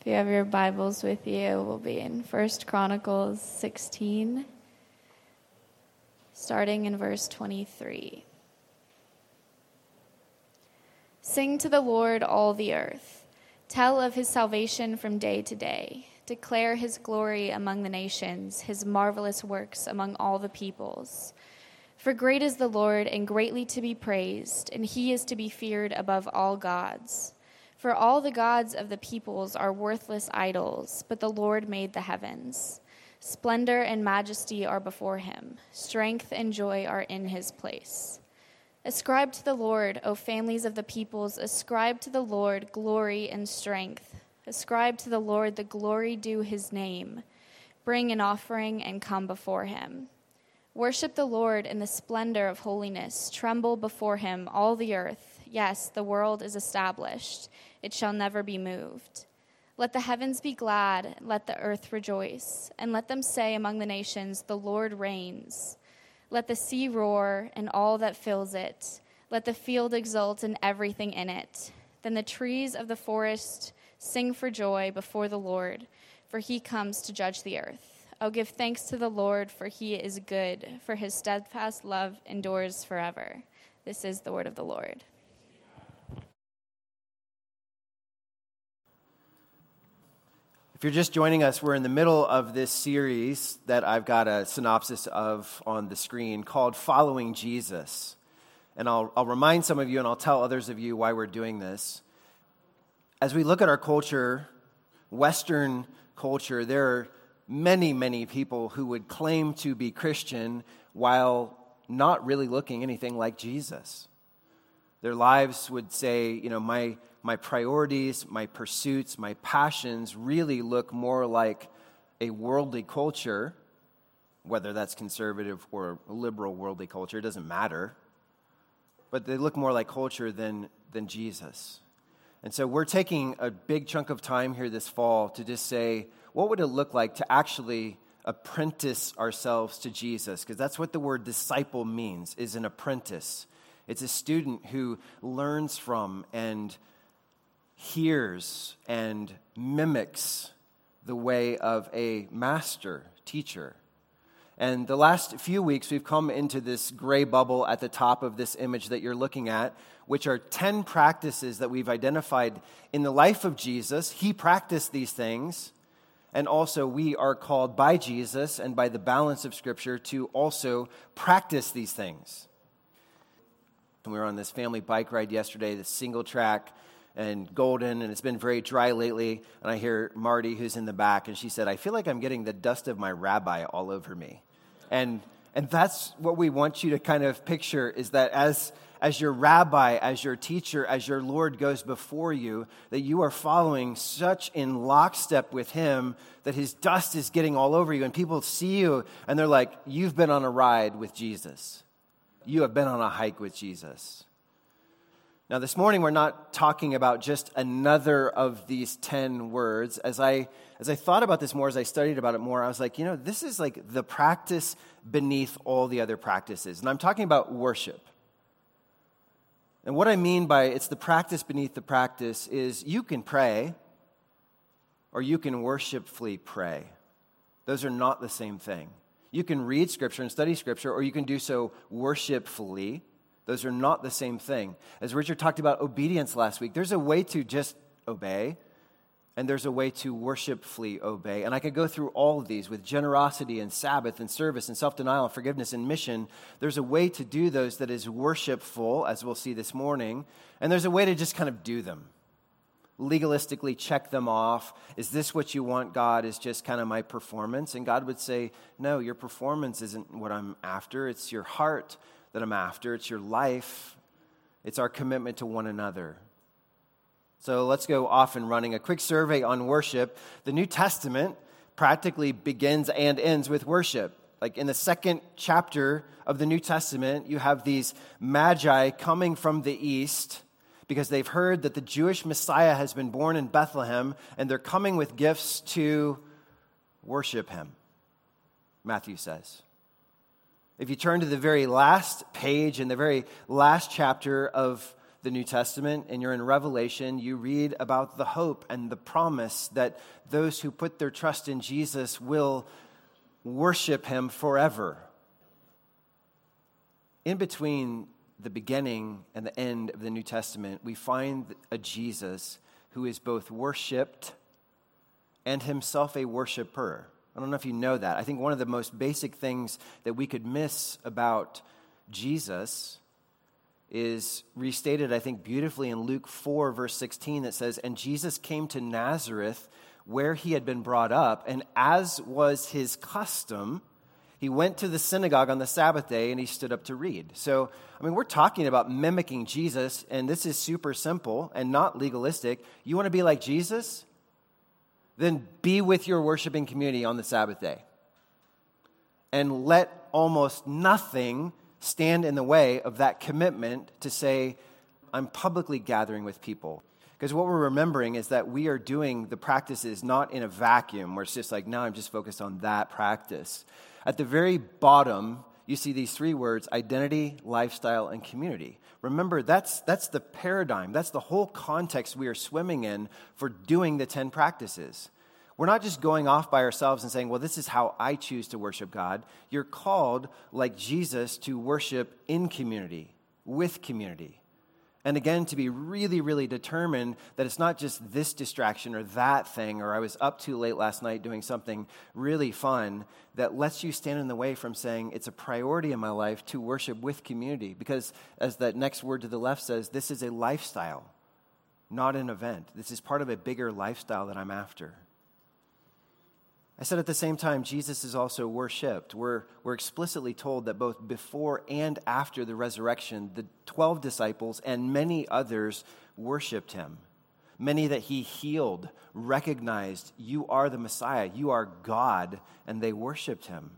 If you have your Bibles with you, we'll be in 1 Chronicles 16, starting in verse 23. Sing to the Lord, all the earth. Tell of his salvation from day to day. Declare his glory among the nations, his marvelous works among all the peoples. For great is the Lord, and greatly to be praised, and he is to be feared above all gods. For all the gods of the peoples are worthless idols, but the Lord made the heavens. Splendor and majesty are before him, strength and joy are in his place. Ascribe to the Lord, O families of the peoples, ascribe to the Lord glory and strength. Ascribe to the Lord the glory due his name. Bring an offering and come before him. Worship the Lord in the splendor of holiness. Tremble before him, all the earth. Yes, the world is established, it shall never be moved. Let the heavens be glad, let the earth rejoice, and let them say among the nations, The Lord reigns. Let the sea roar and all that fills it. Let the field exult and everything in it. Then the trees of the forest sing for joy before the Lord, for he comes to judge the earth. Oh, give thanks to the Lord, for he is good, for his steadfast love endures forever. This is the word of the Lord. If you're just joining us, we're in the middle of this series that I've got a synopsis of on the screen called Following Jesus. And I'll, I'll remind some of you and I'll tell others of you why we're doing this. As we look at our culture, Western culture, there are many, many people who would claim to be Christian while not really looking anything like Jesus. Their lives would say, you know, my, my priorities, my pursuits, my passions really look more like a worldly culture, whether that's conservative or liberal worldly culture, it doesn't matter. But they look more like culture than, than Jesus. And so we're taking a big chunk of time here this fall to just say, what would it look like to actually apprentice ourselves to Jesus? Because that's what the word disciple means, is an apprentice. It's a student who learns from and hears and mimics the way of a master teacher. And the last few weeks, we've come into this gray bubble at the top of this image that you're looking at, which are 10 practices that we've identified in the life of Jesus. He practiced these things. And also, we are called by Jesus and by the balance of Scripture to also practice these things. And we were on this family bike ride yesterday, this single track and golden, and it's been very dry lately. And I hear Marty, who's in the back, and she said, I feel like I'm getting the dust of my rabbi all over me. And, and that's what we want you to kind of picture is that as as your rabbi, as your teacher, as your Lord goes before you, that you are following such in lockstep with Him that His dust is getting all over you. And people see you and they're like, You've been on a ride with Jesus. You have been on a hike with Jesus. Now, this morning, we're not talking about just another of these 10 words. As I, as I thought about this more, as I studied about it more, I was like, you know, this is like the practice beneath all the other practices. And I'm talking about worship. And what I mean by it's the practice beneath the practice is you can pray or you can worshipfully pray. Those are not the same thing. You can read Scripture and study Scripture, or you can do so worshipfully. Those are not the same thing. As Richard talked about obedience last week, there's a way to just obey, and there's a way to worshipfully obey. And I could go through all of these with generosity and Sabbath and service and self denial and forgiveness and mission. There's a way to do those that is worshipful, as we'll see this morning, and there's a way to just kind of do them. Legalistically check them off. Is this what you want, God? Is just kind of my performance? And God would say, No, your performance isn't what I'm after. It's your heart that I'm after. It's your life. It's our commitment to one another. So let's go off and running. A quick survey on worship. The New Testament practically begins and ends with worship. Like in the second chapter of the New Testament, you have these magi coming from the east because they've heard that the Jewish Messiah has been born in Bethlehem, and they're coming with gifts to worship him, Matthew says. If you turn to the very last page in the very last chapter of the New Testament and you're in Revelation, you read about the hope and the promise that those who put their trust in Jesus will worship him forever. In between the beginning and the end of the New Testament, we find a Jesus who is both worshiped and himself a worshiper. I don't know if you know that. I think one of the most basic things that we could miss about Jesus is restated, I think, beautifully in Luke 4, verse 16, that says, And Jesus came to Nazareth where he had been brought up, and as was his custom, he went to the synagogue on the Sabbath day and he stood up to read. So, I mean, we're talking about mimicking Jesus, and this is super simple and not legalistic. You want to be like Jesus? Then be with your worshiping community on the Sabbath day. And let almost nothing stand in the way of that commitment to say, I'm publicly gathering with people. Because what we're remembering is that we are doing the practices not in a vacuum where it's just like, now I'm just focused on that practice. At the very bottom, you see these three words identity, lifestyle, and community. Remember, that's, that's the paradigm, that's the whole context we are swimming in for doing the 10 practices. We're not just going off by ourselves and saying, well, this is how I choose to worship God. You're called, like Jesus, to worship in community, with community. And again, to be really, really determined that it's not just this distraction or that thing, or I was up too late last night doing something really fun that lets you stand in the way from saying it's a priority in my life to worship with community. Because as that next word to the left says, this is a lifestyle, not an event. This is part of a bigger lifestyle that I'm after. I said at the same time, Jesus is also worshiped. We're, we're explicitly told that both before and after the resurrection, the 12 disciples and many others worshiped him. Many that he healed recognized, You are the Messiah, you are God, and they worshiped him.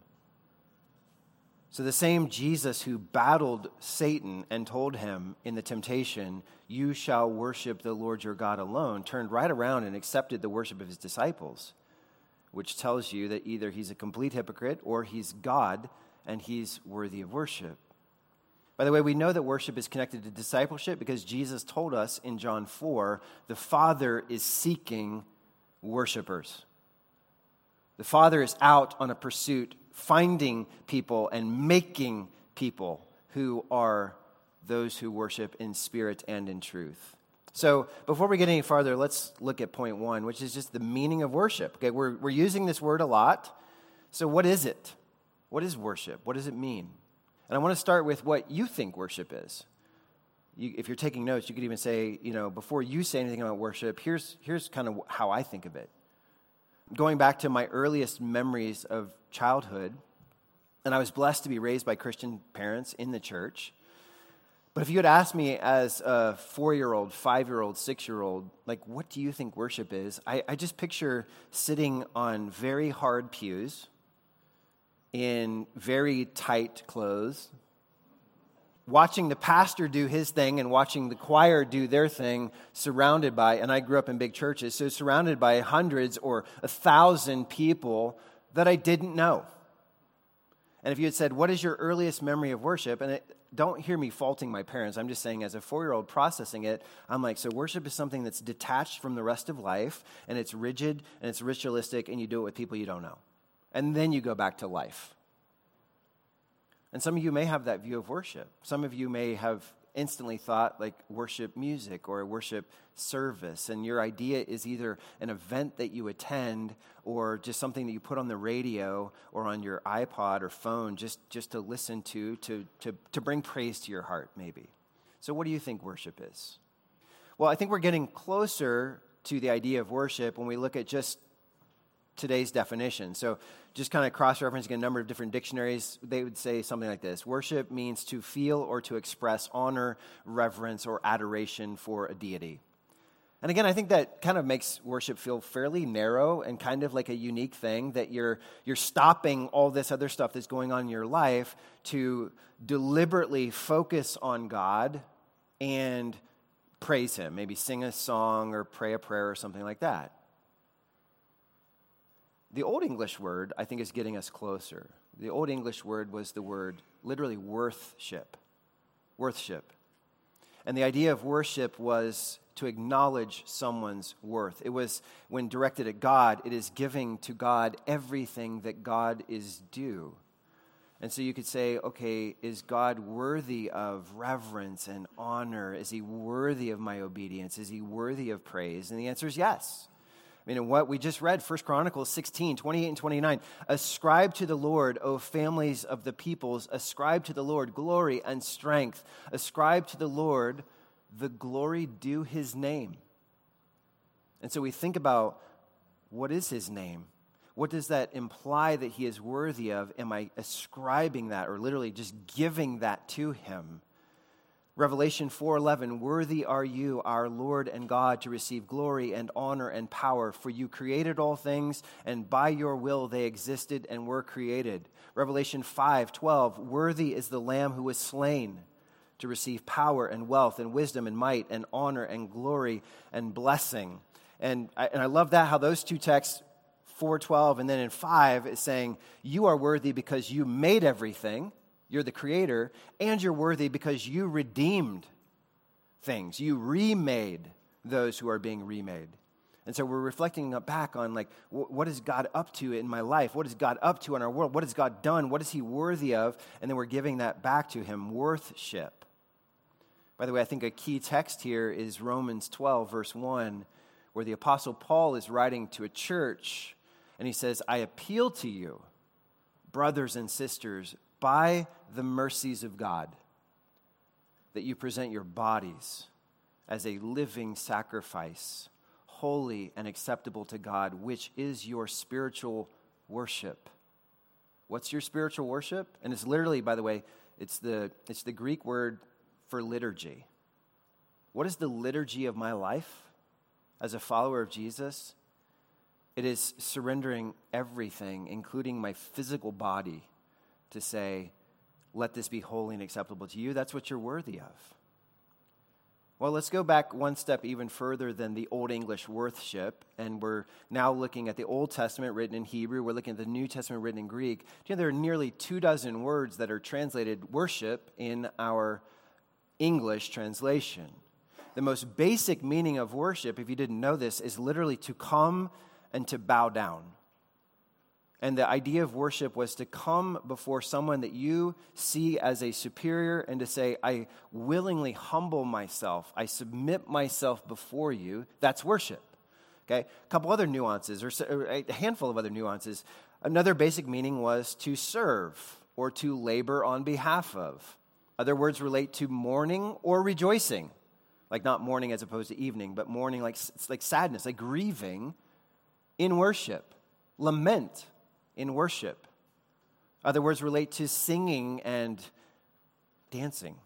So, the same Jesus who battled Satan and told him in the temptation, You shall worship the Lord your God alone, turned right around and accepted the worship of his disciples which tells you that either he's a complete hypocrite or he's God and he's worthy of worship. By the way, we know that worship is connected to discipleship because Jesus told us in John 4 the Father is seeking worshipers. The Father is out on a pursuit, finding people and making people who are those who worship in spirit and in truth. So, before we get any farther, let's look at point one, which is just the meaning of worship. Okay, we're, we're using this word a lot. So, what is it? What is worship? What does it mean? And I want to start with what you think worship is. You, if you're taking notes, you could even say, you know, before you say anything about worship, here's, here's kind of how I think of it. Going back to my earliest memories of childhood, and I was blessed to be raised by Christian parents in the church. But if you had asked me as a four year old, five year old, six year old, like, what do you think worship is? I, I, just picture sitting on very hard pews in very tight clothes, watching the pastor do his thing and watching the choir do their thing, surrounded by, and I grew up in big churches, so surrounded by hundreds or a thousand people that I didn't know. And if you had said, What is your earliest memory of worship? And it, don't hear me faulting my parents. I'm just saying, as a four year old processing it, I'm like, so worship is something that's detached from the rest of life, and it's rigid, and it's ritualistic, and you do it with people you don't know. And then you go back to life. And some of you may have that view of worship. Some of you may have instantly thought like worship music or worship service. And your idea is either an event that you attend or just something that you put on the radio or on your iPod or phone just, just to listen to, to, to, to bring praise to your heart, maybe. So, what do you think worship is? Well, I think we're getting closer to the idea of worship when we look at just today's definition. So, just kind of cross referencing a number of different dictionaries, they would say something like this Worship means to feel or to express honor, reverence, or adoration for a deity. And again, I think that kind of makes worship feel fairly narrow and kind of like a unique thing that you're, you're stopping all this other stuff that's going on in your life to deliberately focus on God and praise Him. Maybe sing a song or pray a prayer or something like that. The Old English word, I think, is getting us closer. The Old English word was the word literally worthship. Worthship. And the idea of worship was to acknowledge someone's worth. It was, when directed at God, it is giving to God everything that God is due. And so you could say, okay, is God worthy of reverence and honor? Is he worthy of my obedience? Is he worthy of praise? And the answer is yes. I mean, what we just read, 1 Chronicles 16, 28 and 29, ascribe to the Lord, O families of the peoples, ascribe to the Lord glory and strength. Ascribe to the Lord the glory due his name. And so we think about what is his name? What does that imply that he is worthy of? Am I ascribing that or literally just giving that to him? Revelation 4:11 Worthy are you our Lord and God to receive glory and honor and power for you created all things and by your will they existed and were created. Revelation 5:12 Worthy is the lamb who was slain to receive power and wealth and wisdom and might and honor and glory and blessing. And I, and I love that how those two texts 4:12 and then in 5 is saying you are worthy because you made everything you're the creator and you're worthy because you redeemed things. You remade those who are being remade. And so we're reflecting back on like what is god up to in my life? What is god up to in our world? What has god done? What is he worthy of? And then we're giving that back to him. Worthship. By the way i think a key text here is romans 12 verse 1 where the apostle paul is writing to a church and he says, I appeal to you, brothers and sisters, by the mercies of God, that you present your bodies as a living sacrifice, holy and acceptable to God, which is your spiritual worship. What's your spiritual worship? And it's literally, by the way, it's the, it's the Greek word for liturgy. What is the liturgy of my life as a follower of Jesus? It is surrendering everything, including my physical body, to say, let this be holy and acceptable to you. That's what you're worthy of. Well, let's go back one step even further than the Old English worship, and we're now looking at the Old Testament written in Hebrew. We're looking at the New Testament written in Greek. You know there are nearly two dozen words that are translated worship in our English translation? The most basic meaning of worship, if you didn't know this, is literally to come and to bow down. And the idea of worship was to come before someone that you see as a superior and to say, I willingly humble myself, I submit myself before you. That's worship. Okay? A couple other nuances, or a handful of other nuances. Another basic meaning was to serve or to labor on behalf of. Other words relate to mourning or rejoicing. Like not mourning as opposed to evening, but mourning like, like sadness, like grieving in worship, lament in worship. Other words relate to singing and dancing.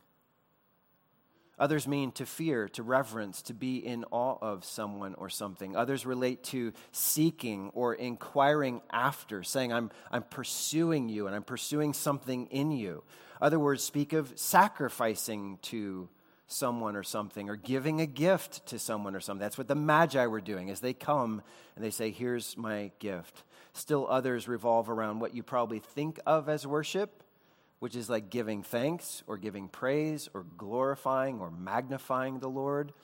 Others mean to fear, to reverence, to be in awe of someone or something. Others relate to seeking or inquiring after, saying, I'm, I'm pursuing you and I'm pursuing something in you. Other words speak of sacrificing to someone or something or giving a gift to someone or something. That's what the Magi were doing as they come and they say, Here's my gift. Still, others revolve around what you probably think of as worship, which is like giving thanks or giving praise or glorifying or magnifying the Lord.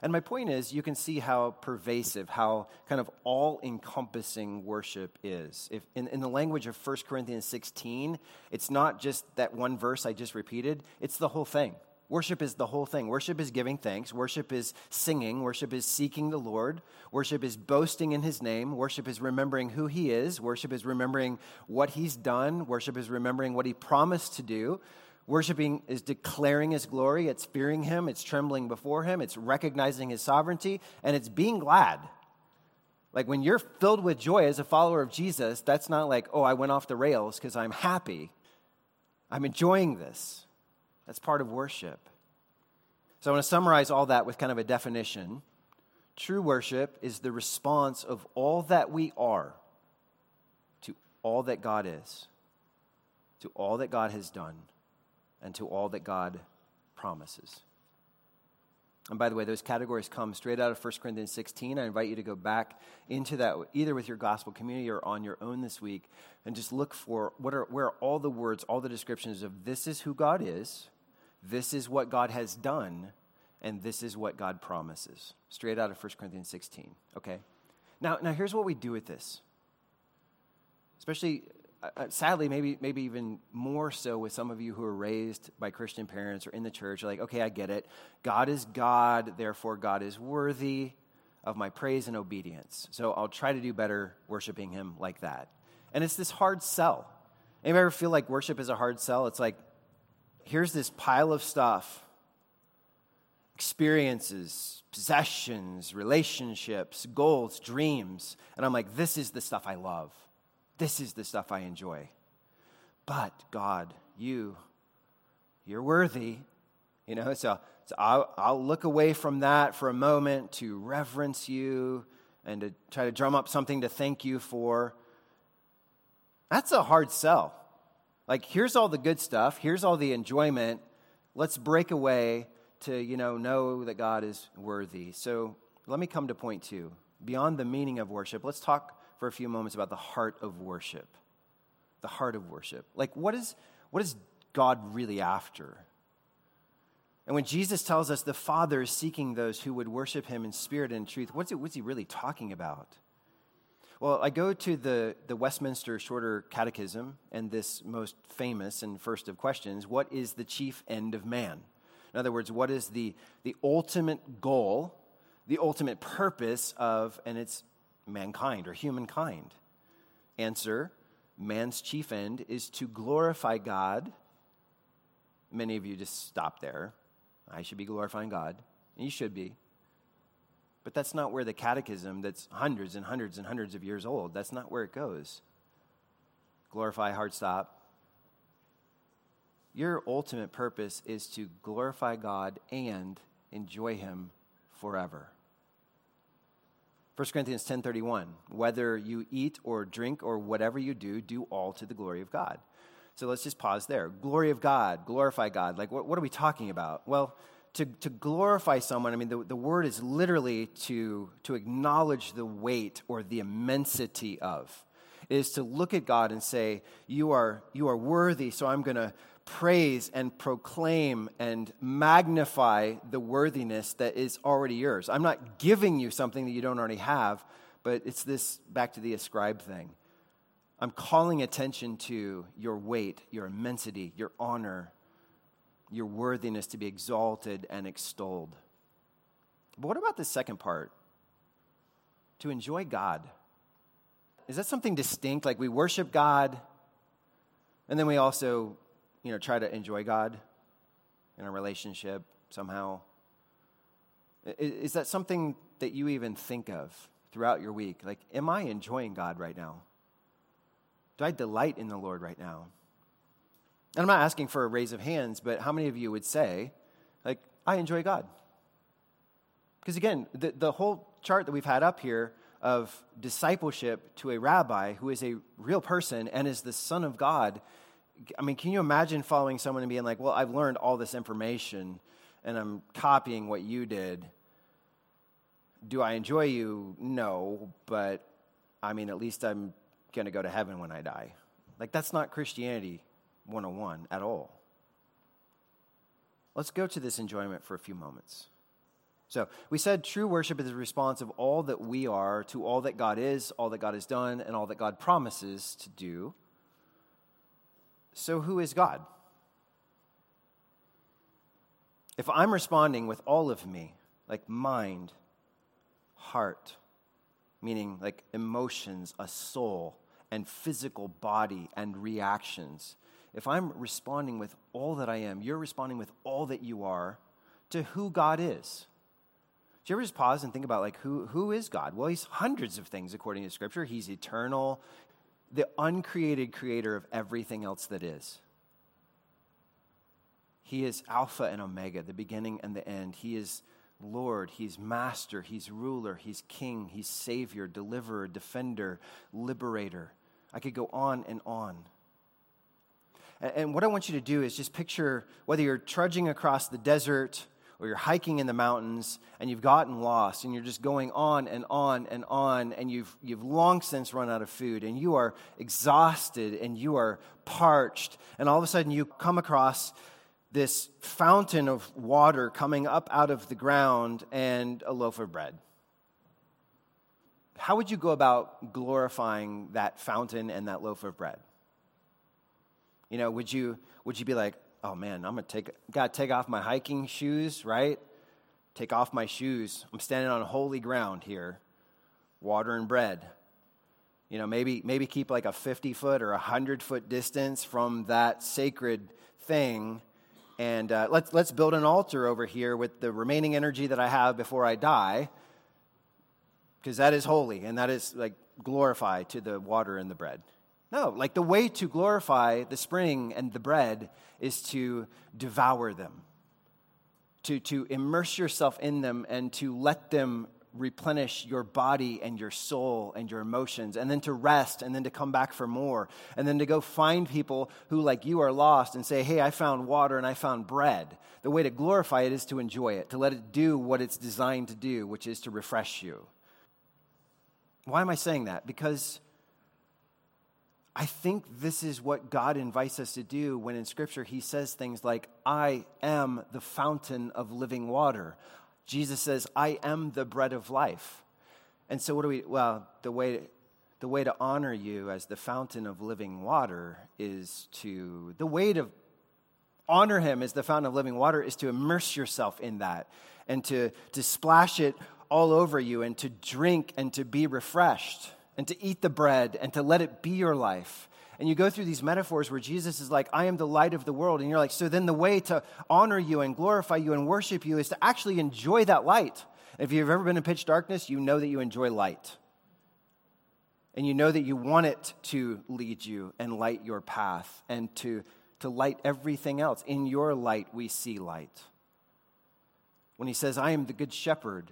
And my point is, you can see how pervasive, how kind of all encompassing worship is. If in, in the language of 1 Corinthians 16, it's not just that one verse I just repeated, it's the whole thing. Worship is the whole thing. Worship is giving thanks. Worship is singing. Worship is seeking the Lord. Worship is boasting in his name. Worship is remembering who he is. Worship is remembering what he's done. Worship is remembering what he promised to do. Worshiping is declaring his glory. It's fearing him. It's trembling before him. It's recognizing his sovereignty. And it's being glad. Like when you're filled with joy as a follower of Jesus, that's not like, oh, I went off the rails because I'm happy. I'm enjoying this. That's part of worship. So I want to summarize all that with kind of a definition. True worship is the response of all that we are to all that God is, to all that God has done, and to all that God promises. And by the way, those categories come straight out of 1 Corinthians 16. I invite you to go back into that either with your gospel community or on your own this week and just look for what are, where are all the words, all the descriptions of this is who God is, this is what God has done, and this is what God promises. Straight out of 1 Corinthians 16, okay? Now, now here's what we do with this. Especially, uh, uh, sadly, maybe, maybe even more so with some of you who are raised by Christian parents or in the church. You're like, okay, I get it. God is God, therefore, God is worthy of my praise and obedience. So I'll try to do better worshiping Him like that. And it's this hard sell. Anybody ever feel like worship is a hard sell? It's like, here's this pile of stuff experiences, possessions, relationships, goals, dreams. And I'm like, this is the stuff I love. This is the stuff I enjoy. But God, you, you're worthy. You know, so, so I'll, I'll look away from that for a moment to reverence you and to try to drum up something to thank you for. That's a hard sell. Like, here's all the good stuff, here's all the enjoyment. Let's break away to, you know, know that God is worthy. So let me come to point two. Beyond the meaning of worship, let's talk for a few moments about the heart of worship. The heart of worship. Like, what is, what is God really after? And when Jesus tells us the Father is seeking those who would worship him in spirit and truth, what's, it, what's he really talking about? Well, I go to the, the Westminster Shorter Catechism and this most famous and first of questions what is the chief end of man? In other words, what is the, the ultimate goal, the ultimate purpose of, and it's mankind or humankind? Answer man's chief end is to glorify God. Many of you just stop there. I should be glorifying God. And you should be. But that's not where the catechism, that's hundreds and hundreds and hundreds of years old, that's not where it goes. Glorify, hard stop. Your ultimate purpose is to glorify God and enjoy Him forever. 1 Corinthians 10:31 Whether you eat or drink or whatever you do do all to the glory of God. So let's just pause there. Glory of God, glorify God. Like what, what are we talking about? Well, to, to glorify someone, I mean, the, the word is literally to, to acknowledge the weight or the immensity of. It is to look at God and say, You are, you are worthy, so I'm going to praise and proclaim and magnify the worthiness that is already yours. I'm not giving you something that you don't already have, but it's this back to the ascribe thing. I'm calling attention to your weight, your immensity, your honor, your worthiness to be exalted and extolled. But what about the second part? To enjoy God. Is that something distinct? Like we worship God, and then we also, you know, try to enjoy God in a relationship somehow? Is that something that you even think of throughout your week? Like, am I enjoying God right now? Do I delight in the Lord right now? And I'm not asking for a raise of hands, but how many of you would say, like, I enjoy God? Because again, the, the whole chart that we've had up here of discipleship to a rabbi who is a real person and is the Son of God. I mean, can you imagine following someone and being like, well, I've learned all this information and I'm copying what you did? Do I enjoy you? No, but I mean, at least I'm going to go to heaven when I die. Like, that's not Christianity 101 at all. Let's go to this enjoyment for a few moments. So, we said true worship is a response of all that we are to all that God is, all that God has done, and all that God promises to do. So, who is God? If I'm responding with all of me, like mind, heart, meaning like emotions, a soul, and physical body and reactions, if I'm responding with all that I am, you're responding with all that you are to who God is. Do you ever just pause and think about like who, who is God? Well, he's hundreds of things according to Scripture. He's eternal, the uncreated creator of everything else that is. He is Alpha and Omega, the beginning and the end. He is Lord, He's Master, He's Ruler, He's King, He's Savior, Deliverer, Defender, Liberator. I could go on and on. And what I want you to do is just picture whether you're trudging across the desert or you're hiking in the mountains and you've gotten lost and you're just going on and on and on and you've, you've long since run out of food and you are exhausted and you are parched and all of a sudden you come across this fountain of water coming up out of the ground and a loaf of bread. How would you go about glorifying that fountain and that loaf of bread? You know, would you, would you be like, oh man, I'm gonna take, gotta take off my hiking shoes, right? Take off my shoes. I'm standing on holy ground here, water and bread. You know, maybe, maybe keep like a 50 foot or a 100 foot distance from that sacred thing. And uh, let's, let's build an altar over here with the remaining energy that I have before I die, because that is holy and that is like glorify to the water and the bread. No, like the way to glorify the spring and the bread is to devour them, to, to immerse yourself in them, and to let them replenish your body and your soul and your emotions, and then to rest, and then to come back for more, and then to go find people who, like you, are lost and say, Hey, I found water and I found bread. The way to glorify it is to enjoy it, to let it do what it's designed to do, which is to refresh you. Why am I saying that? Because I think this is what God invites us to do when in Scripture he says things like, I am the fountain of living water. Jesus says, I am the bread of life. And so, what do we, well, the way, the way to honor you as the fountain of living water is to, the way to honor him as the fountain of living water is to immerse yourself in that and to, to splash it all over you and to drink and to be refreshed and to eat the bread and to let it be your life. And you go through these metaphors where Jesus is like, I am the light of the world. And you're like, so then the way to honor you and glorify you and worship you is to actually enjoy that light. If you've ever been in pitch darkness, you know that you enjoy light. And you know that you want it to lead you and light your path and to, to light everything else. In your light, we see light. When he says, I am the good shepherd,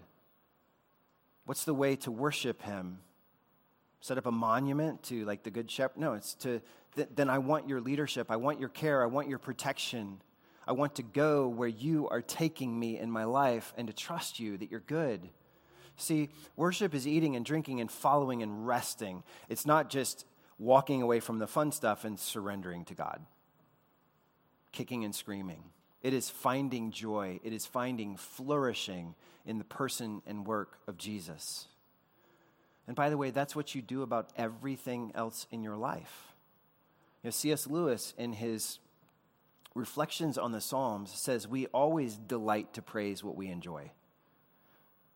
what's the way to worship him? Set up a monument to like the good shepherd. No, it's to, th- then I want your leadership. I want your care. I want your protection. I want to go where you are taking me in my life and to trust you that you're good. See, worship is eating and drinking and following and resting. It's not just walking away from the fun stuff and surrendering to God, kicking and screaming. It is finding joy, it is finding flourishing in the person and work of Jesus. And by the way, that's what you do about everything else in your life. You know, C.S. Lewis, in his Reflections on the Psalms, says we always delight to praise what we enjoy.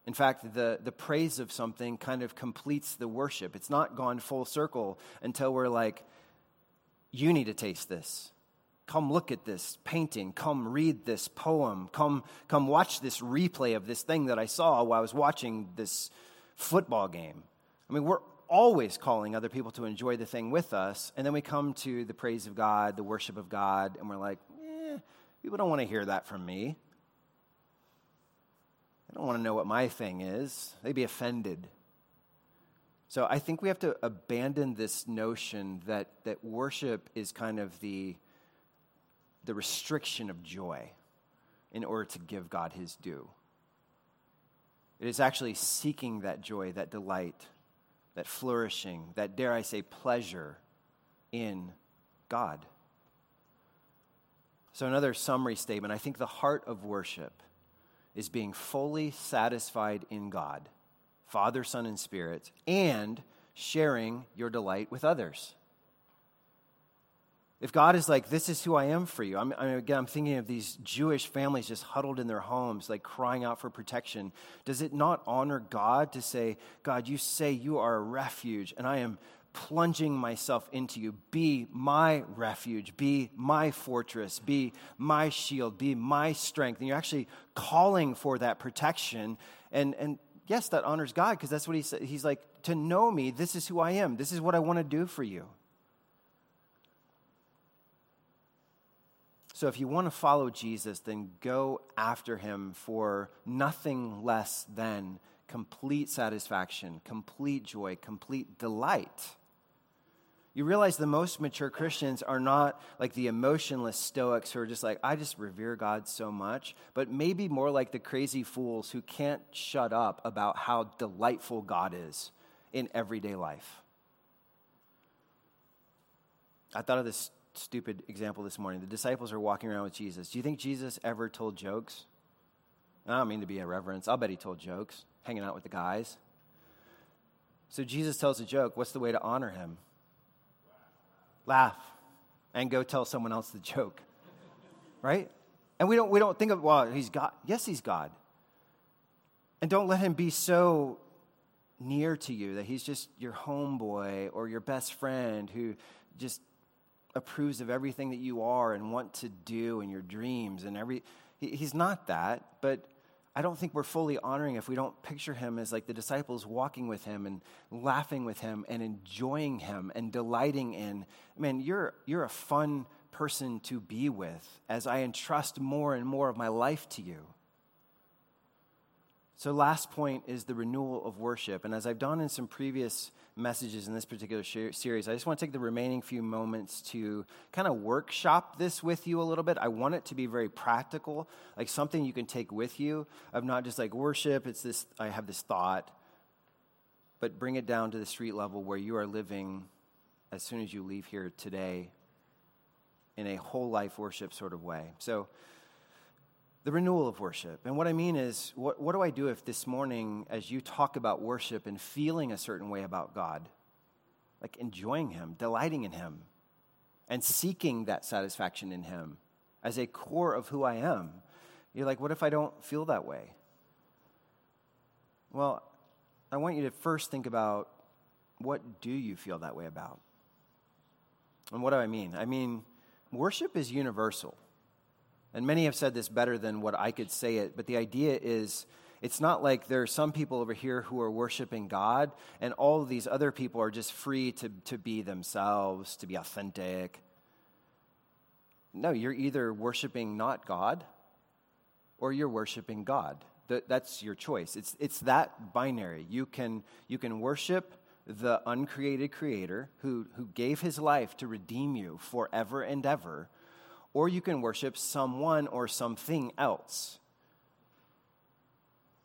In fact, the, the praise of something kind of completes the worship. It's not gone full circle until we're like, you need to taste this. Come look at this painting. Come read this poem. Come, come watch this replay of this thing that I saw while I was watching this football game. I mean, we're always calling other people to enjoy the thing with us, and then we come to the praise of God, the worship of God, and we're like, eh, people don't want to hear that from me. They don't want to know what my thing is. They'd be offended. So I think we have to abandon this notion that, that worship is kind of the, the restriction of joy in order to give God his due. It is actually seeking that joy, that delight, that flourishing, that dare I say, pleasure in God. So, another summary statement I think the heart of worship is being fully satisfied in God, Father, Son, and Spirit, and sharing your delight with others. If God is like, this is who I am for you, I'm, I mean, again, I'm thinking of these Jewish families just huddled in their homes, like crying out for protection. Does it not honor God to say, God, you say you are a refuge, and I am plunging myself into you. Be my refuge, be my fortress, be my shield, be my strength. And you're actually calling for that protection. And, and yes, that honors God because that's what he said. He's like, to know me, this is who I am, this is what I want to do for you. So if you want to follow Jesus, then go after him for nothing less than complete satisfaction, complete joy, complete delight. You realize the most mature Christians are not like the emotionless Stoics who are just like, I just revere God so much, but maybe more like the crazy fools who can't shut up about how delightful God is in everyday life. I thought of this stupid example this morning. The disciples are walking around with Jesus. Do you think Jesus ever told jokes? I don't mean to be irreverent. I'll bet he told jokes, hanging out with the guys. So Jesus tells a joke. What's the way to honor him? Laugh and go tell someone else the joke. Right? And we don't, we don't think of, well, he's God. Yes, he's God. And don't let him be so near to you that he's just your homeboy or your best friend who just approves of everything that you are and want to do and your dreams and every he, he's not that but i don't think we're fully honoring if we don't picture him as like the disciples walking with him and laughing with him and enjoying him and delighting in. Man you're you're a fun person to be with as i entrust more and more of my life to you so, last point is the renewal of worship. And as I've done in some previous messages in this particular series, I just want to take the remaining few moments to kind of workshop this with you a little bit. I want it to be very practical, like something you can take with you, of not just like worship, it's this, I have this thought, but bring it down to the street level where you are living as soon as you leave here today in a whole life worship sort of way. So, the renewal of worship. And what I mean is, what, what do I do if this morning, as you talk about worship and feeling a certain way about God, like enjoying Him, delighting in Him, and seeking that satisfaction in Him as a core of who I am, you're like, what if I don't feel that way? Well, I want you to first think about what do you feel that way about? And what do I mean? I mean, worship is universal. And many have said this better than what I could say it, but the idea is it's not like there are some people over here who are worshiping God and all these other people are just free to, to be themselves, to be authentic. No, you're either worshiping not God or you're worshiping God. That's your choice. It's, it's that binary. You can, you can worship the uncreated creator who, who gave his life to redeem you forever and ever, or you can worship someone or something else.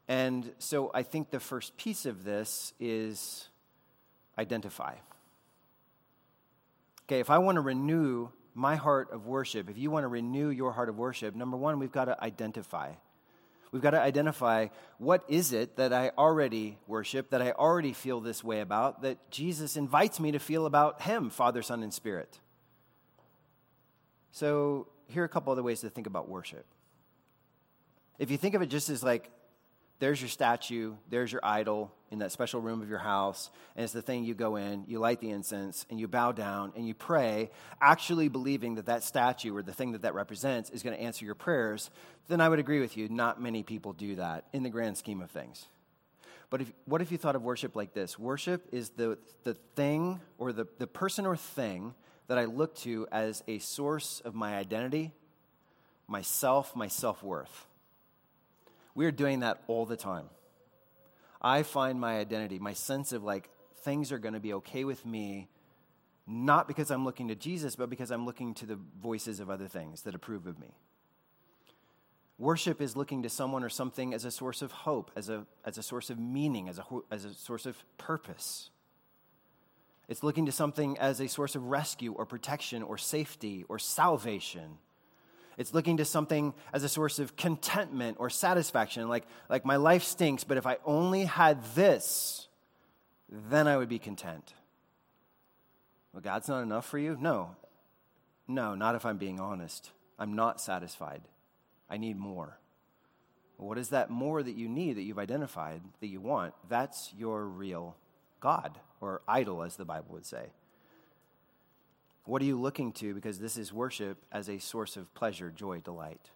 And so I think the first piece of this is identify. Okay, if I want to renew my heart of worship, if you want to renew your heart of worship, number one, we've got to identify. We've got to identify what is it that I already worship, that I already feel this way about, that Jesus invites me to feel about Him, Father, Son, and Spirit. So, here are a couple other ways to think about worship. If you think of it just as like, there's your statue, there's your idol in that special room of your house, and it's the thing you go in, you light the incense, and you bow down and you pray, actually believing that that statue or the thing that that represents is going to answer your prayers, then I would agree with you. Not many people do that in the grand scheme of things. But if, what if you thought of worship like this? Worship is the, the thing or the, the person or thing that I look to as a source of my identity, myself, my self worth. We are doing that all the time. I find my identity, my sense of like things are going to be okay with me, not because I'm looking to Jesus, but because I'm looking to the voices of other things that approve of me. Worship is looking to someone or something as a source of hope, as a, as a source of meaning, as a, as a source of purpose. It's looking to something as a source of rescue or protection or safety or salvation. It's looking to something as a source of contentment or satisfaction. Like, like my life stinks, but if I only had this, then I would be content. Well, God's not enough for you? No. No, not if I'm being honest. I'm not satisfied. I need more. what is that more that you need, that you've identified, that you want? That's your real God or idol, as the Bible would say. What are you looking to? Because this is worship as a source of pleasure, joy, delight.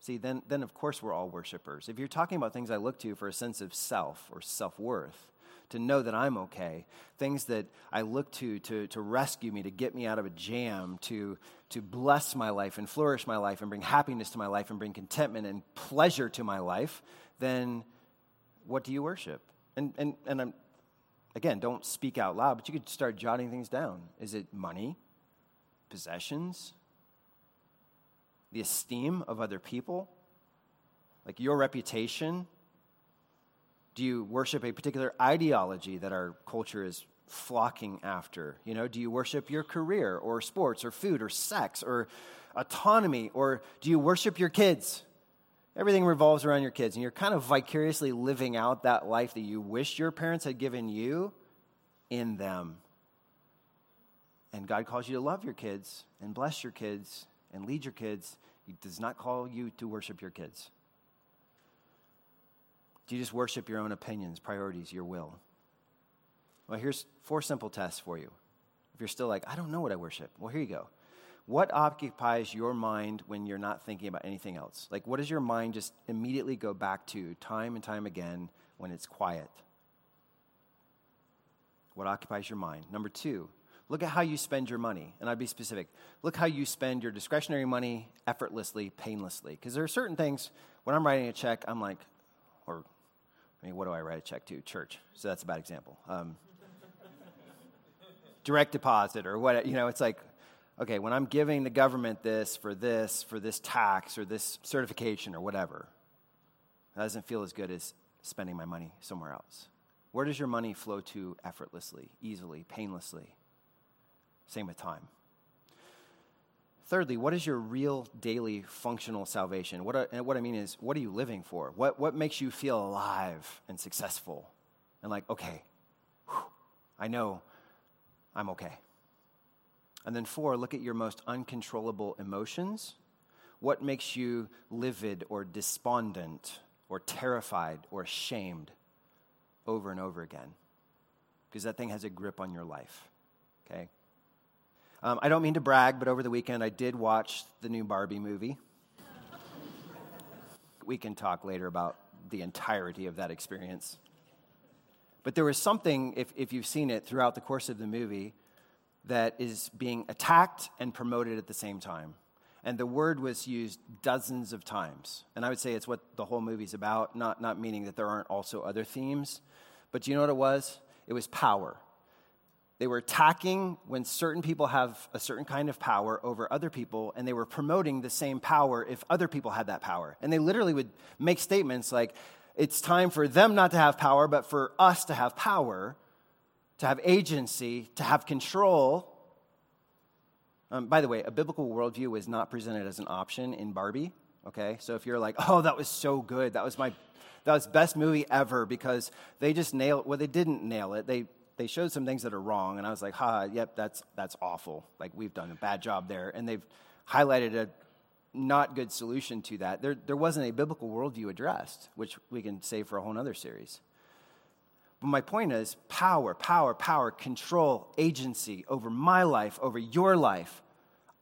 See, then, then of course we're all worshipers. If you're talking about things I look to for a sense of self or self worth, to know that I'm okay, things that I look to, to to rescue me, to get me out of a jam, to, to bless my life and flourish my life and bring happiness to my life and bring contentment and pleasure to my life, then what do you worship? And, and, and I'm, Again, don't speak out loud, but you could start jotting things down. Is it money? Possessions? The esteem of other people? Like your reputation? Do you worship a particular ideology that our culture is flocking after? You know, do you worship your career or sports or food or sex or autonomy or do you worship your kids? Everything revolves around your kids, and you're kind of vicariously living out that life that you wish your parents had given you in them. And God calls you to love your kids and bless your kids and lead your kids. He does not call you to worship your kids. Do you just worship your own opinions, priorities, your will? Well, here's four simple tests for you. If you're still like, I don't know what I worship, well, here you go. What occupies your mind when you're not thinking about anything else? Like, what does your mind just immediately go back to time and time again when it's quiet? What occupies your mind? Number two, look at how you spend your money. And I'd be specific. Look how you spend your discretionary money effortlessly, painlessly. Because there are certain things, when I'm writing a check, I'm like, or, I mean, what do I write a check to? Church. So that's a bad example. Um, direct deposit or what, you know, it's like, okay, when I'm giving the government this for this, for this tax or this certification or whatever, that doesn't feel as good as spending my money somewhere else. Where does your money flow to effortlessly, easily, painlessly? Same with time. Thirdly, what is your real daily functional salvation? What I, what I mean is, what are you living for? What, what makes you feel alive and successful? And like, okay, whew, I know I'm okay. And then, four, look at your most uncontrollable emotions. What makes you livid or despondent or terrified or ashamed over and over again? Because that thing has a grip on your life, okay? Um, I don't mean to brag, but over the weekend I did watch the new Barbie movie. we can talk later about the entirety of that experience. But there was something, if, if you've seen it throughout the course of the movie, that is being attacked and promoted at the same time. And the word was used dozens of times. And I would say it's what the whole movie's about, not, not meaning that there aren't also other themes. But do you know what it was? It was power. They were attacking when certain people have a certain kind of power over other people, and they were promoting the same power if other people had that power. And they literally would make statements like, it's time for them not to have power, but for us to have power, to have agency, to have control. Um, by the way, a biblical worldview is not presented as an option in Barbie. Okay, so if you're like, oh, that was so good, that was my, that was best movie ever because they just nailed. Well, they didn't nail it. They they showed some things that are wrong, and I was like, ha, yep, that's that's awful. Like we've done a bad job there, and they've highlighted a not good solution to that. There, there wasn't a biblical worldview addressed, which we can save for a whole other series. But my point is power, power, power, control, agency over my life, over your life.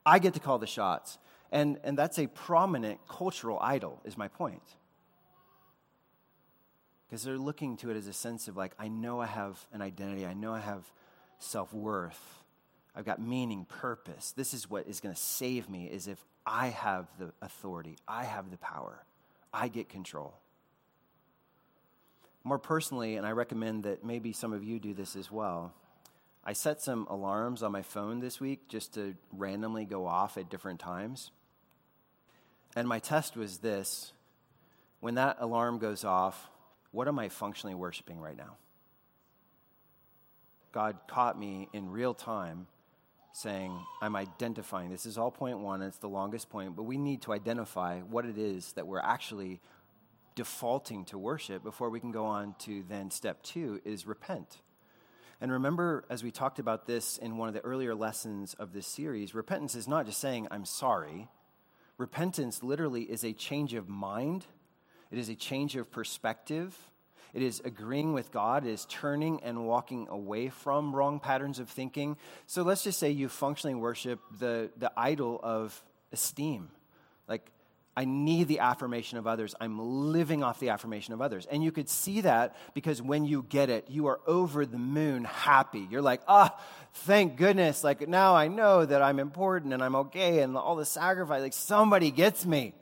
I get to call the shots. And, and that's a prominent cultural idol, is my point. Because they're looking to it as a sense of like, I know I have an identity, I know I have self worth. I've got meaning, purpose. This is what is going to save me is if I have the authority, I have the power, I get control. More personally, and I recommend that maybe some of you do this as well, I set some alarms on my phone this week just to randomly go off at different times. And my test was this when that alarm goes off, what am I functionally worshiping right now? God caught me in real time saying, I'm identifying. This is all point one, it's the longest point, but we need to identify what it is that we're actually defaulting to worship before we can go on to then step two is repent. And remember, as we talked about this in one of the earlier lessons of this series, repentance is not just saying, I'm sorry. Repentance literally is a change of mind, it is a change of perspective, it is agreeing with God, it is turning and walking away from wrong patterns of thinking. So let's just say you functionally worship the, the idol of esteem. Like, I need the affirmation of others. I'm living off the affirmation of others. And you could see that because when you get it, you are over the moon happy. You're like, ah, oh, thank goodness. Like now I know that I'm important and I'm okay and all the sacrifice, like somebody gets me.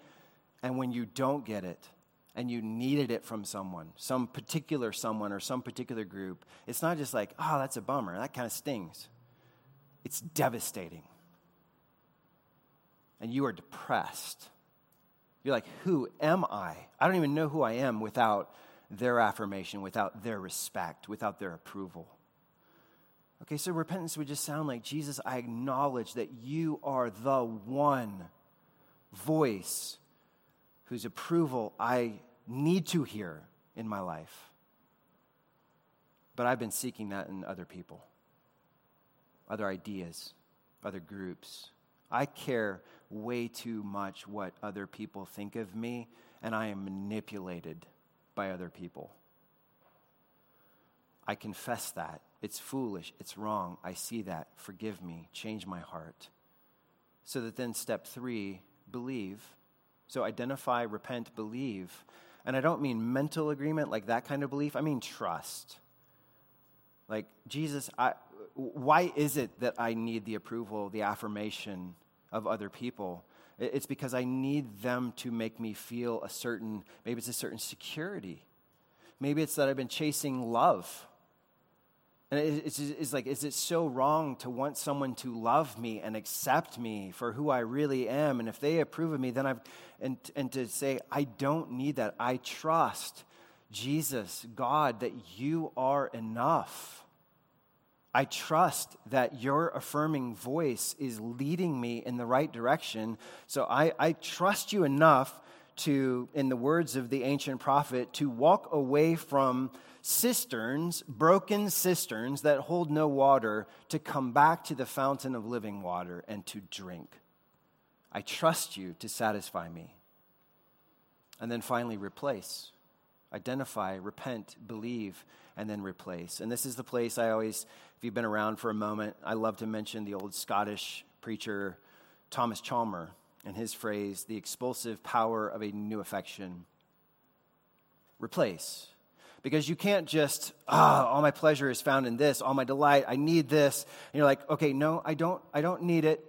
And when you don't get it, and you needed it from someone, some particular someone or some particular group, it's not just like, oh, that's a bummer. That kind of stings. It's devastating. And you are depressed. You're like, who am I? I don't even know who I am without their affirmation, without their respect, without their approval. Okay, so repentance would just sound like Jesus, I acknowledge that you are the one voice whose approval I need to hear in my life. But I've been seeking that in other people, other ideas, other groups. I care way too much what other people think of me, and I am manipulated by other people. I confess that. It's foolish. It's wrong. I see that. Forgive me. Change my heart. So that then, step three, believe. So identify, repent, believe. And I don't mean mental agreement, like that kind of belief. I mean trust. Like, Jesus, I, why is it that I need the approval, the affirmation of other people? It's because I need them to make me feel a certain, maybe it's a certain security. Maybe it's that I've been chasing love and it's, like, is it so wrong to want someone to love me and accept me for who I really am? And if they approve of me, then I've, and, and to say, I don't need that. I trust Jesus, God, that you are enough. I trust that your affirming voice is leading me in the right direction. So I, I trust you enough to, in the words of the ancient prophet, to walk away from cisterns, broken cisterns that hold no water, to come back to the fountain of living water and to drink. I trust you to satisfy me. And then finally, replace. Identify, repent, believe, and then replace. And this is the place I always, if you've been around for a moment, I love to mention the old Scottish preacher Thomas Chalmer and his phrase, the expulsive power of a new affection. Replace. Because you can't just, ah, oh, all my pleasure is found in this, all my delight, I need this. And you're like, okay, no, I don't, I don't need it.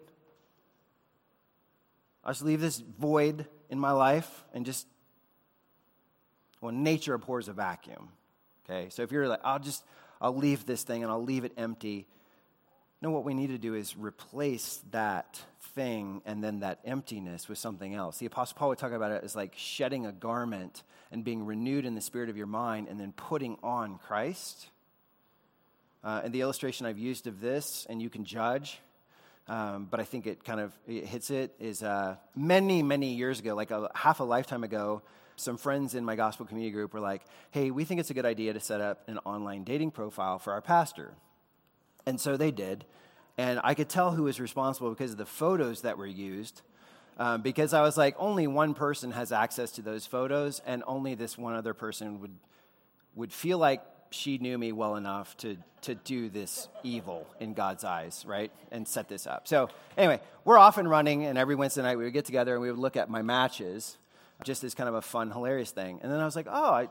I'll just leave this void in my life and just, well, nature abhors a vacuum. Okay, so if you're like, I'll just, I'll leave this thing and I'll leave it empty. No, what we need to do is replace that thing and then that emptiness with something else. The Apostle Paul would talk about it as like shedding a garment and being renewed in the spirit of your mind and then putting on Christ. Uh, and the illustration I've used of this, and you can judge, um, but I think it kind of it hits it, is uh, many, many years ago, like a half a lifetime ago, some friends in my gospel community group were like, hey, we think it's a good idea to set up an online dating profile for our pastor. And so they did. And I could tell who was responsible because of the photos that were used. Um, because I was like, only one person has access to those photos, and only this one other person would, would feel like she knew me well enough to, to do this evil in God's eyes, right? And set this up. So, anyway, we're off and running, and every Wednesday night we would get together and we would look at my matches, just as kind of a fun, hilarious thing. And then I was like, oh, I,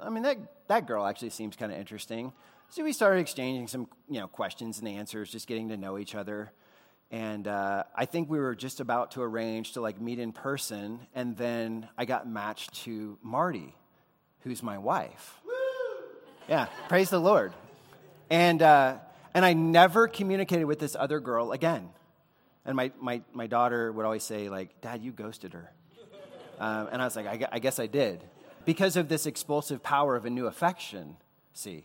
I mean, that, that girl actually seems kind of interesting. So we started exchanging some, you know, questions and answers, just getting to know each other. And uh, I think we were just about to arrange to like meet in person, and then I got matched to Marty, who's my wife. Woo! Yeah, praise the Lord. And uh, and I never communicated with this other girl again. And my, my, my daughter would always say, like, Dad, you ghosted her. Um, and I was like, I, I guess I did. Because of this expulsive power of a new affection, see.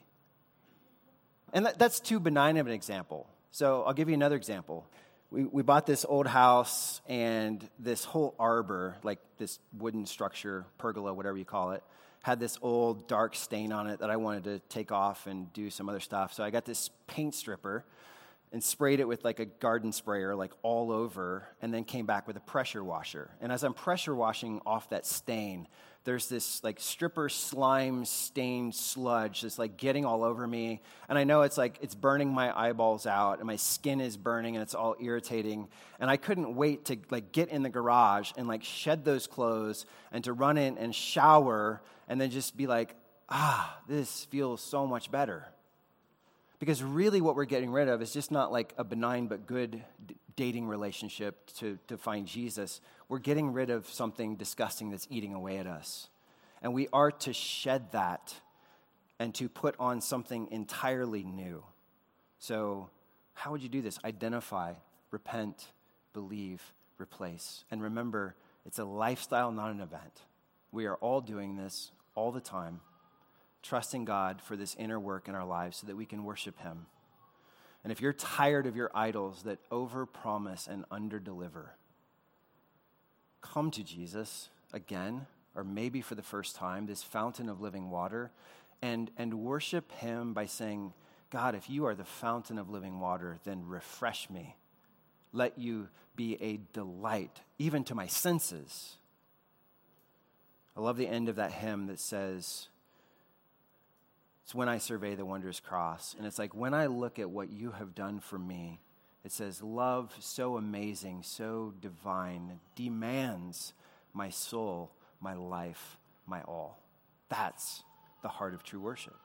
And that, that's too benign of an example. So I'll give you another example. We, we bought this old house and this whole arbor, like this wooden structure, pergola, whatever you call it, had this old dark stain on it that I wanted to take off and do some other stuff. So I got this paint stripper and sprayed it with like a garden sprayer, like all over, and then came back with a pressure washer. And as I'm pressure washing off that stain, there's this like stripper slime stained sludge that's like getting all over me. And I know it's like it's burning my eyeballs out and my skin is burning and it's all irritating. And I couldn't wait to like get in the garage and like shed those clothes and to run in and shower and then just be like, ah, this feels so much better. Because really, what we're getting rid of is just not like a benign but good d- dating relationship to, to find Jesus. We're getting rid of something disgusting that's eating away at us. And we are to shed that and to put on something entirely new. So, how would you do this? Identify, repent, believe, replace. And remember, it's a lifestyle, not an event. We are all doing this all the time. Trusting God for this inner work in our lives so that we can worship Him. And if you're tired of your idols that overpromise and underdeliver, come to Jesus again, or maybe for the first time, this fountain of living water, and, and worship Him by saying, God, if you are the fountain of living water, then refresh me. Let you be a delight, even to my senses. I love the end of that hymn that says, It's when I survey the wondrous cross. And it's like, when I look at what you have done for me, it says, Love so amazing, so divine, demands my soul, my life, my all. That's the heart of true worship.